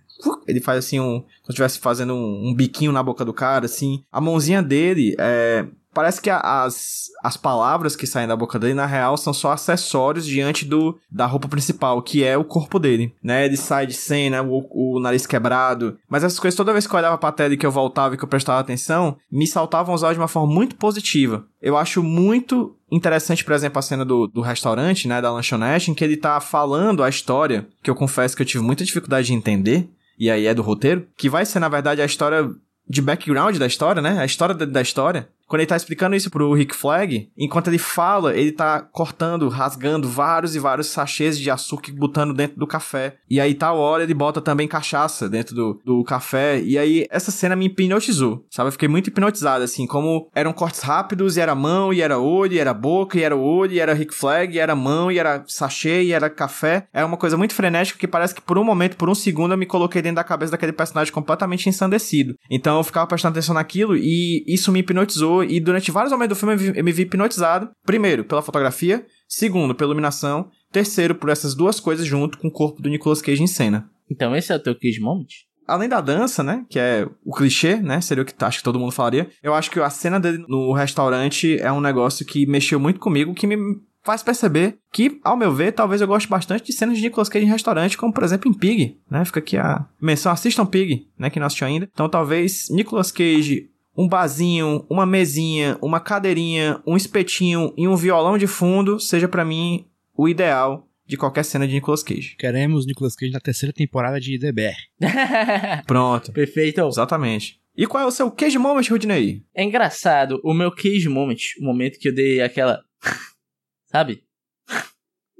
Ele faz assim um. Como se estivesse fazendo um, um biquinho na boca do cara, assim. A mãozinha dele é parece que as, as palavras que saem da boca dele, na real, são só acessórios diante do da roupa principal, que é o corpo dele, né? Ele sai de cena, o, o nariz quebrado. Mas essas coisas, toda vez que eu olhava pra tela e que eu voltava e que eu prestava atenção, me saltavam aos olhos de uma forma muito positiva. Eu acho muito interessante, por exemplo, a cena do, do restaurante, né? Da lanchonete, em que ele tá falando a história, que eu confesso que eu tive muita dificuldade de entender, e aí é do roteiro, que vai ser, na verdade, a história de background da história, né? A história da história. Quando ele tá explicando isso pro Rick Flag, enquanto ele fala, ele tá cortando, rasgando vários e vários sachês de açúcar botando dentro do café. E aí tal hora ele bota também cachaça dentro do, do café. E aí essa cena me hipnotizou, sabe? Eu fiquei muito hipnotizado, assim, como eram cortes rápidos, e era mão, e era olho, e era boca, e era olho, e era Rick Flag, e era mão, e era sachê, e era café. É uma coisa muito frenética que parece que por um momento, por um segundo, eu me coloquei dentro da cabeça daquele personagem completamente ensandecido. Então eu ficava prestando atenção naquilo e isso me hipnotizou e durante vários momentos do filme eu, me vi hipnotizado. Primeiro, pela fotografia. Segundo, pela iluminação. Terceiro, por essas duas coisas junto com o corpo do Nicolas Cage em cena. Então esse é o teu Cage Moment? Além da dança, né? Que é o clichê, né? Seria o que acho que todo mundo falaria. Eu acho que a cena dele no restaurante é um negócio que mexeu muito comigo, que me faz perceber que, ao meu ver, talvez eu goste bastante de cenas de Nicolas Cage em restaurante, como por exemplo em Pig, né? Fica aqui a menção, assistam Pig, né? Que não assistiu ainda. Então talvez Nicolas Cage, um barzinho, uma mesinha, uma cadeirinha, um espetinho e um violão de fundo seja pra mim o ideal de qualquer cena de Nicolas Cage. Queremos Nicolas Cage na terceira temporada de The Bear. Pronto. Perfeito. Exatamente. E qual é o seu Cage Moment, Rudney? É engraçado, o meu cage moment, o momento que eu dei aquela. Sabe?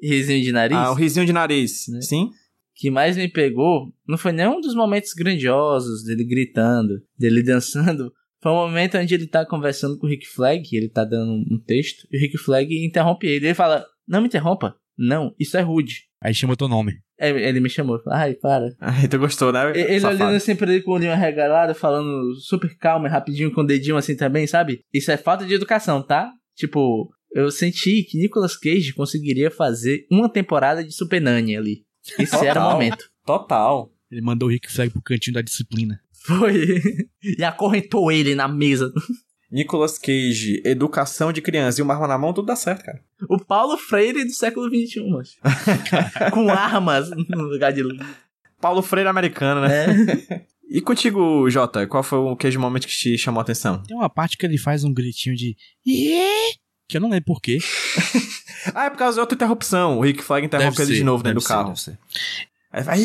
Risinho de nariz. Ah, o risinho de nariz. Né? Sim? que mais me pegou não foi nenhum dos momentos grandiosos dele gritando, dele dançando. Foi um momento onde ele tá conversando com o Rick Flag, ele tá dando um texto, e o Rick Flag interrompe ele. Ele fala: Não me interrompa. Não, isso é rude. Aí chama teu nome. É, Ele me chamou. Ai, para. Ai, tu gostou, né? E- Ele safado? olhando assim pra ele com o olhinho arregalado, falando super calmo e rapidinho com o dedinho assim também, sabe? Isso é falta de educação, tá? Tipo, eu senti que Nicolas Cage conseguiria fazer uma temporada de Super Nani ali. Esse era o Total. momento. Total. Ele mandou o Rick Flag pro cantinho da disciplina. Foi. e acorrentou ele na mesa. Nicolas Cage, educação de criança e uma arma na mão, tudo dá certo, cara. O Paulo Freire do século XXI, mas. com armas no lugar de. Paulo Freire americano, né? É. E contigo, Jota, qual foi o Cage Moment que te chamou a atenção? Tem uma parte que ele faz um gritinho de. "Iê", Que eu não lembro porquê. Ah, é por causa de outra interrupção. O Rick Flag interrompe ele de novo dentro do carro. Aí vai...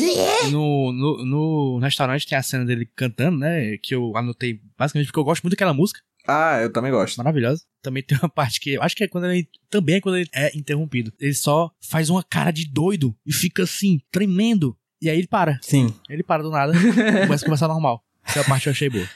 No, no, no restaurante tem a cena dele cantando, né? Que eu anotei basicamente porque eu gosto muito daquela música. Ah, eu também gosto. Maravilhosa. Também tem uma parte que eu acho que é quando ele. Também é quando ele é interrompido. Ele só faz uma cara de doido e fica assim, tremendo. E aí ele para. Sim. Ele para do nada. começa a conversar normal. Essa parte eu achei boa.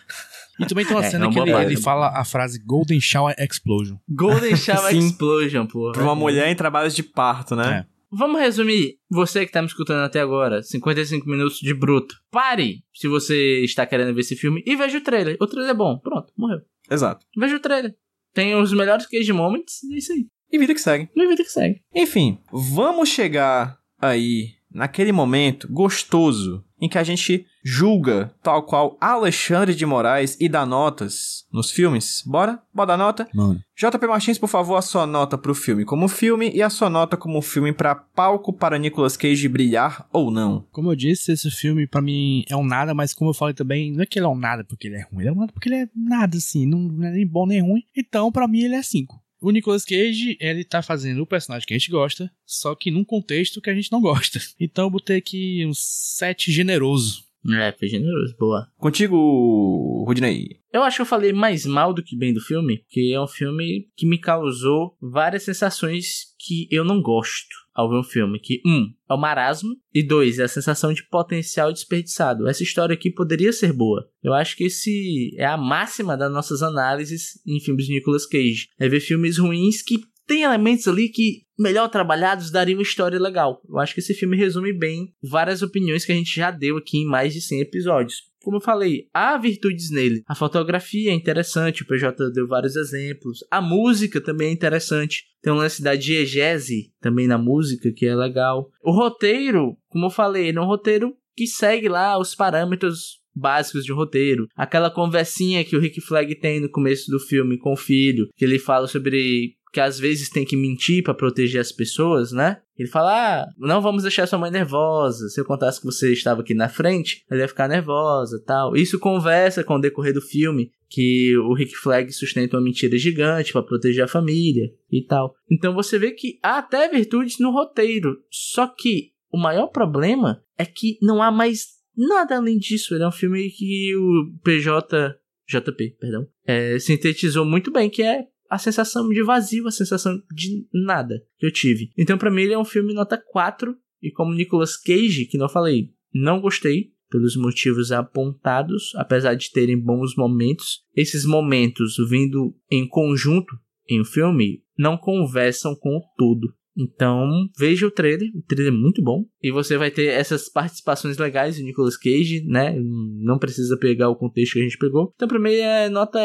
E também tem uma É, cena é uma que ele, boa ele parte. fala a frase Golden Shower Explosion. Golden Shower. Explosion, pô. Pra uma mulher em trabalhos de parto, né? Vamos resumir. Você que tá me escutando até agora, 55 minutos de bruto. Pare se você está querendo ver esse filme e veja o trailer. O trailer é bom. Pronto, morreu. Exato. Veja o trailer. Tem os melhores cage moments e é isso aí. E vida que segue. Não vida que segue. Enfim, vamos chegar aí naquele momento gostoso em que a gente julga tal qual Alexandre de Moraes e dá notas nos filmes. Bora? Bora dar nota? Mano. JP Martins, por favor, a sua nota pro filme como filme e a sua nota como filme pra palco para Nicolas Cage brilhar ou não. Como eu disse, esse filme pra mim é um nada, mas como eu falei também, não é que ele é um nada porque ele é ruim, ele é um nada porque ele é nada assim, não não é nem bom nem ruim. Então, pra mim, ele é 5. O Nicolas Cage, ele tá fazendo o personagem que a gente gosta, só que num contexto que a gente não gosta. Então eu botei aqui um 7 generoso. É, foi generoso. Boa. Contigo, Rudney. Eu acho que eu falei mais mal do que bem do filme, porque é um filme que me causou várias sensações que eu não gosto ao ver um filme. Que, um, é o marasmo, e dois, é a sensação de potencial desperdiçado. Essa história aqui poderia ser boa. Eu acho que esse é a máxima das nossas análises em filmes de Nicolas Cage. É ver filmes ruins que tem elementos ali que, melhor trabalhados, dariam uma história legal. Eu acho que esse filme resume bem várias opiniões que a gente já deu aqui em mais de 100 episódios. Como eu falei, há virtudes nele. A fotografia é interessante, o PJ deu vários exemplos. A música também é interessante. Tem um lance da diegese também na música, que é legal. O roteiro, como eu falei, ele é um roteiro que segue lá os parâmetros básicos de um roteiro. Aquela conversinha que o Rick Flag tem no começo do filme com o filho, que ele fala sobre que às vezes tem que mentir pra proteger as pessoas, né? Ele fala: Ah, não vamos deixar sua mãe nervosa. Se eu contasse que você estava aqui na frente, ela ia ficar nervosa tal. Isso conversa com o decorrer do filme. Que o Rick Flag sustenta uma mentira gigante pra proteger a família e tal. Então você vê que há até virtudes no roteiro. Só que o maior problema é que não há mais nada além disso. Ele é um filme que o PJ. JP, perdão. é, sintetizou muito bem, que é a sensação de vazio, a sensação de nada que eu tive. Então, pra mim, ele é um filme nota 4. E como Nicolas Cage, que não falei, não gostei pelos motivos apontados, apesar de terem bons momentos. Esses momentos vindo em conjunto em um filme não conversam com o todo. Então, veja o trailer, o trailer é muito bom. E você vai ter essas participações legais de Nicolas Cage, né? Não precisa pegar o contexto que a gente pegou. Então, pra mim, é nota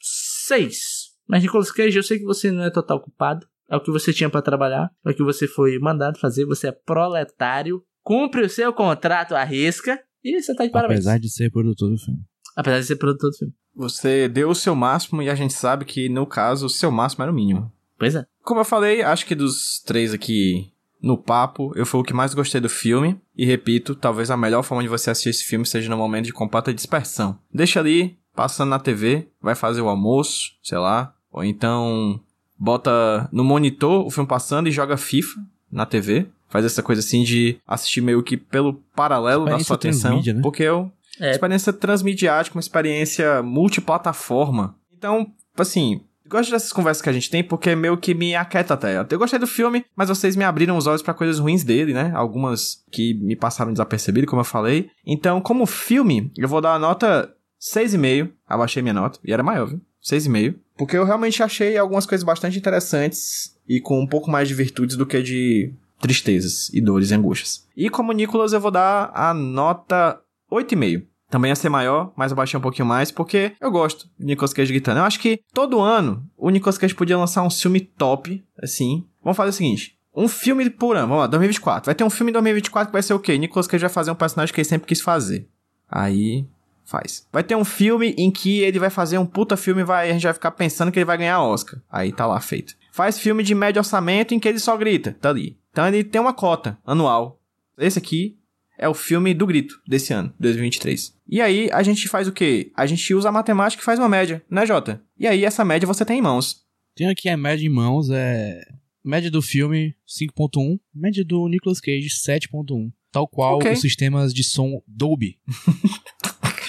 6. Mas, Nicolas Cage, eu sei que você não é total culpado. É o que você tinha pra trabalhar. É o que você foi mandado fazer. Você é proletário. Cumpre o seu contrato à risca. E você tá de parabéns. Apesar de ser produtor do filme. Apesar de ser produtor do filme. Você deu o seu máximo e a gente sabe que, no caso, o seu máximo era o mínimo. Pois é. Como eu falei, acho que dos três aqui no papo, eu fui o que mais gostei do filme. E repito, talvez a melhor forma de você assistir esse filme seja no momento de completa dispersão. Deixa ali, passando na TV, vai fazer o almoço, sei lá. Ou então bota no monitor o filme passando e joga FIFA na TV. Faz essa coisa assim de assistir meio que pelo paralelo da sua atenção. né? Porque eu. É. Experiência transmediática, uma experiência multiplataforma. Então, assim, gosto dessas conversas que a gente tem porque meio que me aquieta até. Eu gostei do filme, mas vocês me abriram os olhos pra coisas ruins dele, né? Algumas que me passaram desapercebido, como eu falei. Então, como filme, eu vou dar a nota 6,5. Abaixei minha nota, e era maior, viu? 6,5. Porque eu realmente achei algumas coisas bastante interessantes e com um pouco mais de virtudes do que de tristezas e dores e angústias. E como Nicolas, eu vou dar a nota 8,5. Também ia ser maior, mas eu baixei um pouquinho mais, porque eu gosto de Nicolas Cage gritando. Eu acho que todo ano o Nicolas Cage podia lançar um filme top, assim. Vamos fazer o seguinte. Um filme por ano, vamos lá, 2024. Vai ter um filme em 2024 que vai ser o quê? Nicolas Cage vai fazer um personagem que ele sempre quis fazer. Aí, faz. Vai ter um filme em que ele vai fazer um puta filme e vai, a gente vai ficar pensando que ele vai ganhar Oscar. Aí tá lá feito. Faz filme de médio orçamento em que ele só grita, tá ali. Então ele tem uma cota anual. Esse aqui é o filme do grito desse ano, 2023. E aí a gente faz o quê? A gente usa a matemática e faz uma média, né, Jota? E aí essa média você tem em mãos. Tenho aqui a média em mãos, é. Média do filme 5.1, média do Nicolas Cage 7.1. Tal qual Ok. os sistemas de som Dolby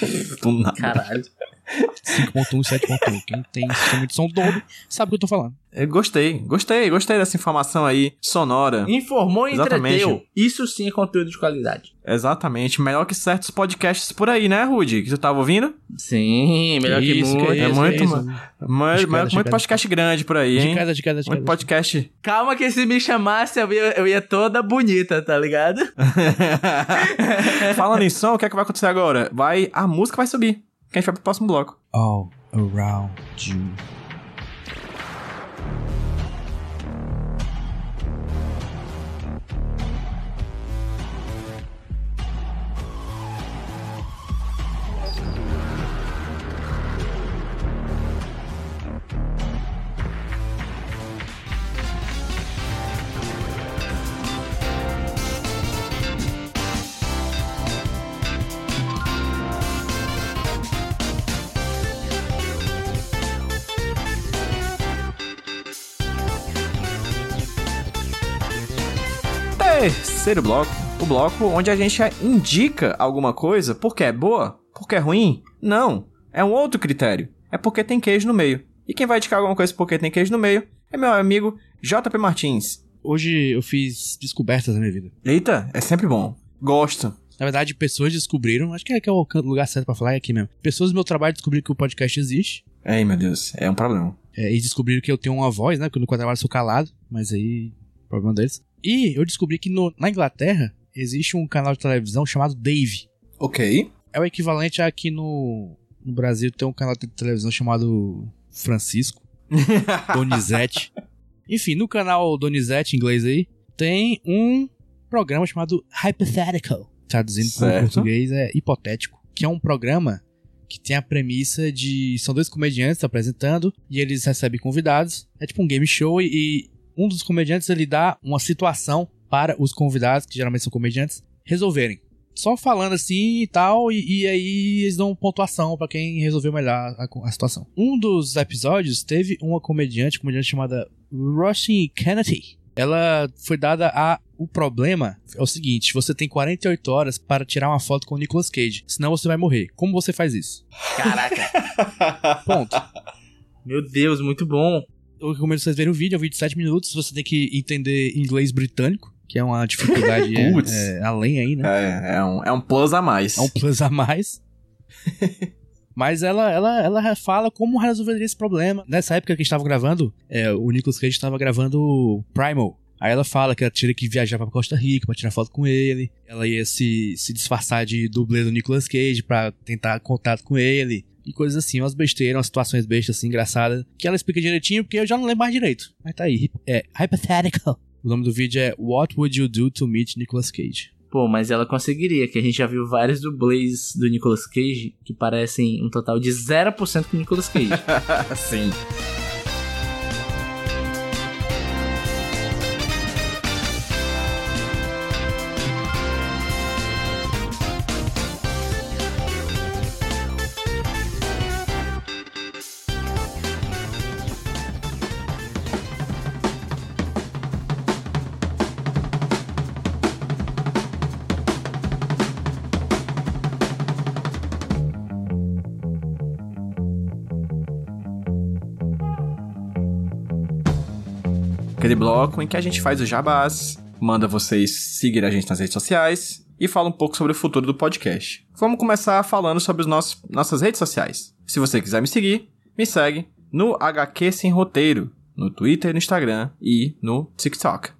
Do nada. Caralho. 5.1 e 7.1. Quem tem sistema de som Dolby sabe o que eu tô falando. Eu gostei, gostei, gostei dessa informação aí, sonora. Informou e Exatamente. entreteu. Isso sim é conteúdo de qualidade. Exatamente, melhor que certos podcasts por aí, né, Rudy? Que tu tava ouvindo? Sim, melhor que, isso, muito. que É isso, muito, que isso. muito podcast grande por aí, De hein? casa, de casa, de Muito casa. podcast. Calma que se me chamasse eu ia, eu ia toda bonita, tá ligado? Falando em som, o que é que vai acontecer agora? Vai, a música vai subir. Que a gente vai pro próximo bloco. All around you. Terceiro bloco. O bloco onde a gente indica alguma coisa porque é boa, porque é ruim. Não. É um outro critério. É porque tem queijo no meio. E quem vai indicar alguma coisa porque tem queijo no meio é meu amigo JP Martins. Hoje eu fiz descobertas na minha vida. Eita, é sempre bom. Gosto. Na verdade, pessoas descobriram, acho que é, que é o lugar certo pra falar é aqui mesmo. Pessoas do meu trabalho descobriram que o podcast existe. Ei, meu Deus, é um problema. é, e descobriram que eu tenho uma voz, né? Porque no trabalho eu sou calado, mas aí, problema deles. E eu descobri que no- na Inglaterra existe um canal de televisão chamado Dave. Ok. É o equivalente a aqui no, no Brasil tem um canal de televisão chamado Francisco. Donizete. Enfim, no canal Donizete em inglês aí, tem um programa chamado Hypothetical. Traduzindo para português é hipotético. Que é um programa que tem a premissa de. São dois comediantes apresentando e eles recebem convidados. É tipo um game show e um dos comediantes ele dá uma situação para os convidados, que geralmente são comediantes, resolverem. Só falando assim e tal, e, e aí eles dão pontuação pra quem resolveu melhor a, a situação. Um dos episódios teve uma comediante, comediante chamada Roisin Kennedy. Ela foi dada a. O problema é o seguinte: você tem 48 horas para tirar uma foto com o Nicolas Cage, senão você vai morrer. Como você faz isso? Caraca. Ponto. Meu Deus, muito bom. Eu recomendo vocês verem o vídeo, é um vídeo de 7 minutos. Você tem que entender inglês britânico, que é uma dificuldade é, é, além aí, né? É, é um, é um plus a mais. É um plus a mais. Mas ela, ela, ela fala como resolveria esse problema. Nessa época que a gente tava gravando, é, o Nicolas Cage estava gravando Primal. Aí ela fala que ela teria que viajar pra Costa Rica pra tirar foto com ele. Ela ia se, se disfarçar de dublê do Nicolas Cage pra tentar contato com ele. E coisas assim, umas besteiras, umas situações bestas assim, engraçadas. Que ela explica direitinho, porque eu já não lembro mais direito. Mas tá aí. É Hypothetical. O nome do vídeo é What Would You Do to Meet Nicolas Cage? Pô, mas ela conseguiria, que a gente já viu vários dublês do Nicolas Cage que parecem um total de 0% com o Nicolas Cage. Sim. Aquele bloco em que a gente faz os jabás, manda vocês seguir a gente nas redes sociais e fala um pouco sobre o futuro do podcast. Vamos começar falando sobre nossos, nossas redes sociais. Se você quiser me seguir, me segue no HQ Sem Roteiro, no Twitter, no Instagram e no TikTok.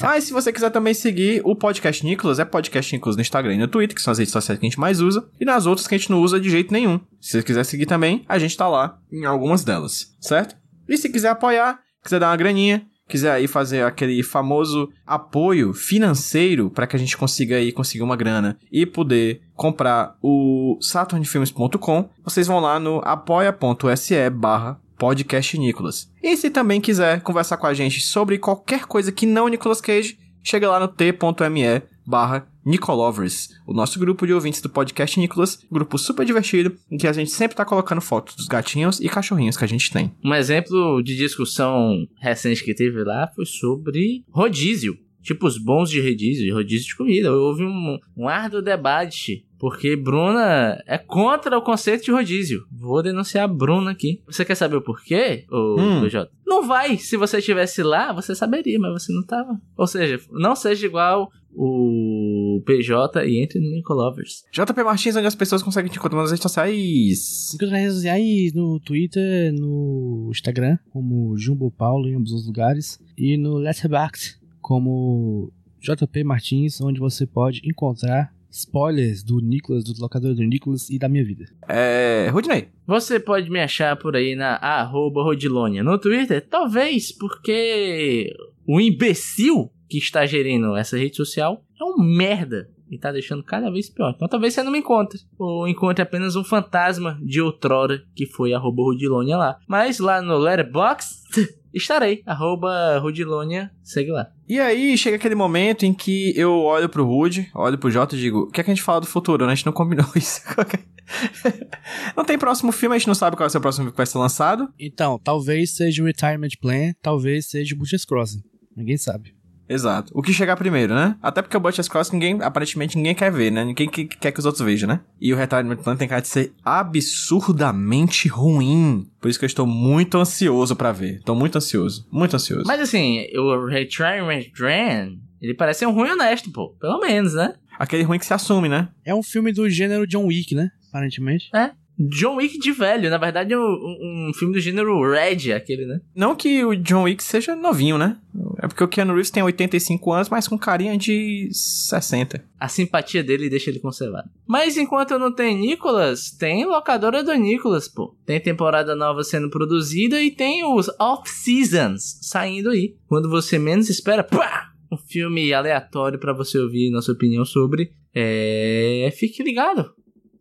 Ah, e se você quiser também seguir o Podcast Nicolas, é Podcast Nicolas no Instagram e no Twitter, que são as redes sociais que a gente mais usa, e nas outras que a gente não usa de jeito nenhum. Se você quiser seguir também, a gente tá lá em algumas delas, certo? E se quiser apoiar, quiser dar uma graninha, quiser aí fazer aquele famoso apoio financeiro para que a gente consiga aí conseguir uma grana e poder comprar o saturnfilmes.com, vocês vão lá no apoia.se barra podcast Nicolas. E se também quiser conversar com a gente sobre qualquer coisa que não Nicolas Cage, chega lá no t.me barra Nicolovers, o nosso grupo de ouvintes do podcast Nicolas, grupo super divertido, em que a gente sempre tá colocando fotos dos gatinhos e cachorrinhos que a gente tem. Um exemplo de discussão recente que teve lá foi sobre rodízio. Tipo, os bons de rodízio, rodízio de comida. Houve um, um árduo debate porque Bruna é contra o conceito de rodízio. Vou denunciar a Bruna aqui. Você quer saber o porquê, ô Hum. Não vai. Se você estivesse lá, você saberia, mas você não tava. Ou seja, não seja igual o PJ e entre no Nicolovers. JP Martins, onde as pessoas conseguem te encontrar nas redes sociais. Siga nas redes sociais, no Twitter, no Instagram, como Jumbo Paulo em ambos os lugares. E no Letterboxd, como JP Martins, onde você pode encontrar spoilers do Nicolas, do locador do Nicolas e da minha vida. É. Rudney. Você pode me achar por aí na arroba Rodilônia. No Twitter, talvez porque o imbecil que está gerindo essa rede social é um merda e tá deixando cada vez pior. Então talvez você não me encontre. Ou encontre apenas um fantasma de outrora que foi arroba Rodilônia lá. Mas lá no Letterboxd estarei. Arroba Rodilônia, segue lá. E aí chega aquele momento em que eu olho pro Rude, olho pro Jota e digo: o que é que a gente fala do futuro? A gente não combinou isso. não tem próximo filme, a gente não sabe qual vai ser o próximo filme que vai ser lançado. Então, talvez seja o Retirement Plan, talvez seja o Butcher's Crossing. Ninguém sabe. Exato. O que chegar primeiro, né? Até porque o Butcher's Cross ninguém, aparentemente ninguém quer ver, né? Ninguém que- quer que os outros vejam, né? E o Retirement Plan tem cara de ser absurdamente ruim. Por isso que eu estou muito ansioso pra ver. Tô muito ansioso. Muito ansioso. Mas assim, o Retirement Dran, ele parece ser um ruim honesto, pô. Pelo menos, né? Aquele ruim que se assume, né? É um filme do gênero John Wick, né? Aparentemente. É. John Wick de velho. Na verdade, é um, um filme do gênero Red, aquele, né? Não que o John Wick seja novinho, né? É porque o Keanu Reeves tem 85 anos, mas com carinha de 60. A simpatia dele deixa ele conservado. Mas enquanto não tem Nicolas, tem locadora do Nicolas, pô. Tem temporada nova sendo produzida e tem os off-seasons saindo aí. Quando você menos espera, pá! Um filme aleatório pra você ouvir nossa opinião sobre. É. Fique ligado.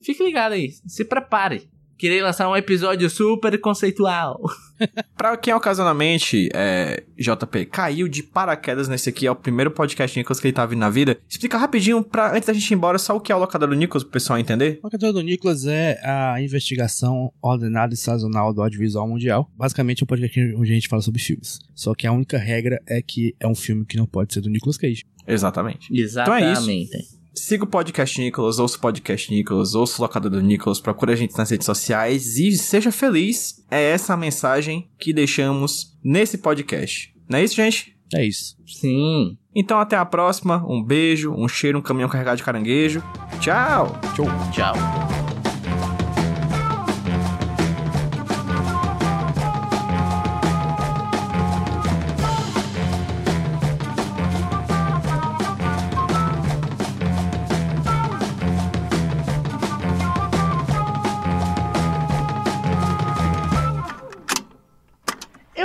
Fique ligado aí. Se prepare. Queria lançar um episódio super conceitual. Pra quem ocasionalmente, é, JP, caiu de paraquedas nesse aqui, é o primeiro podcast Nicolas que ele tá vindo na vida, explica rapidinho, pra, antes da gente ir embora, só o que é o locador do Nicolas, pro pessoal entender. O locador do Nicolas é a investigação ordenada e sazonal do audiovisual mundial. Basicamente, é um podcast onde a gente fala sobre filmes. Só que a única regra é que é um filme que não pode ser do Nicolas Cage. Exatamente. Exatamente. Siga o podcast Nicolas, ouça o podcast Nicolas, ouça o locador do Nicolas, procure a gente nas redes sociais e seja feliz. É essa a mensagem que deixamos nesse podcast. Não é isso, gente? É isso. Sim. Então até a próxima, um beijo, um cheiro, um caminhão carregado de caranguejo. Tchau! Tchau. Tchau.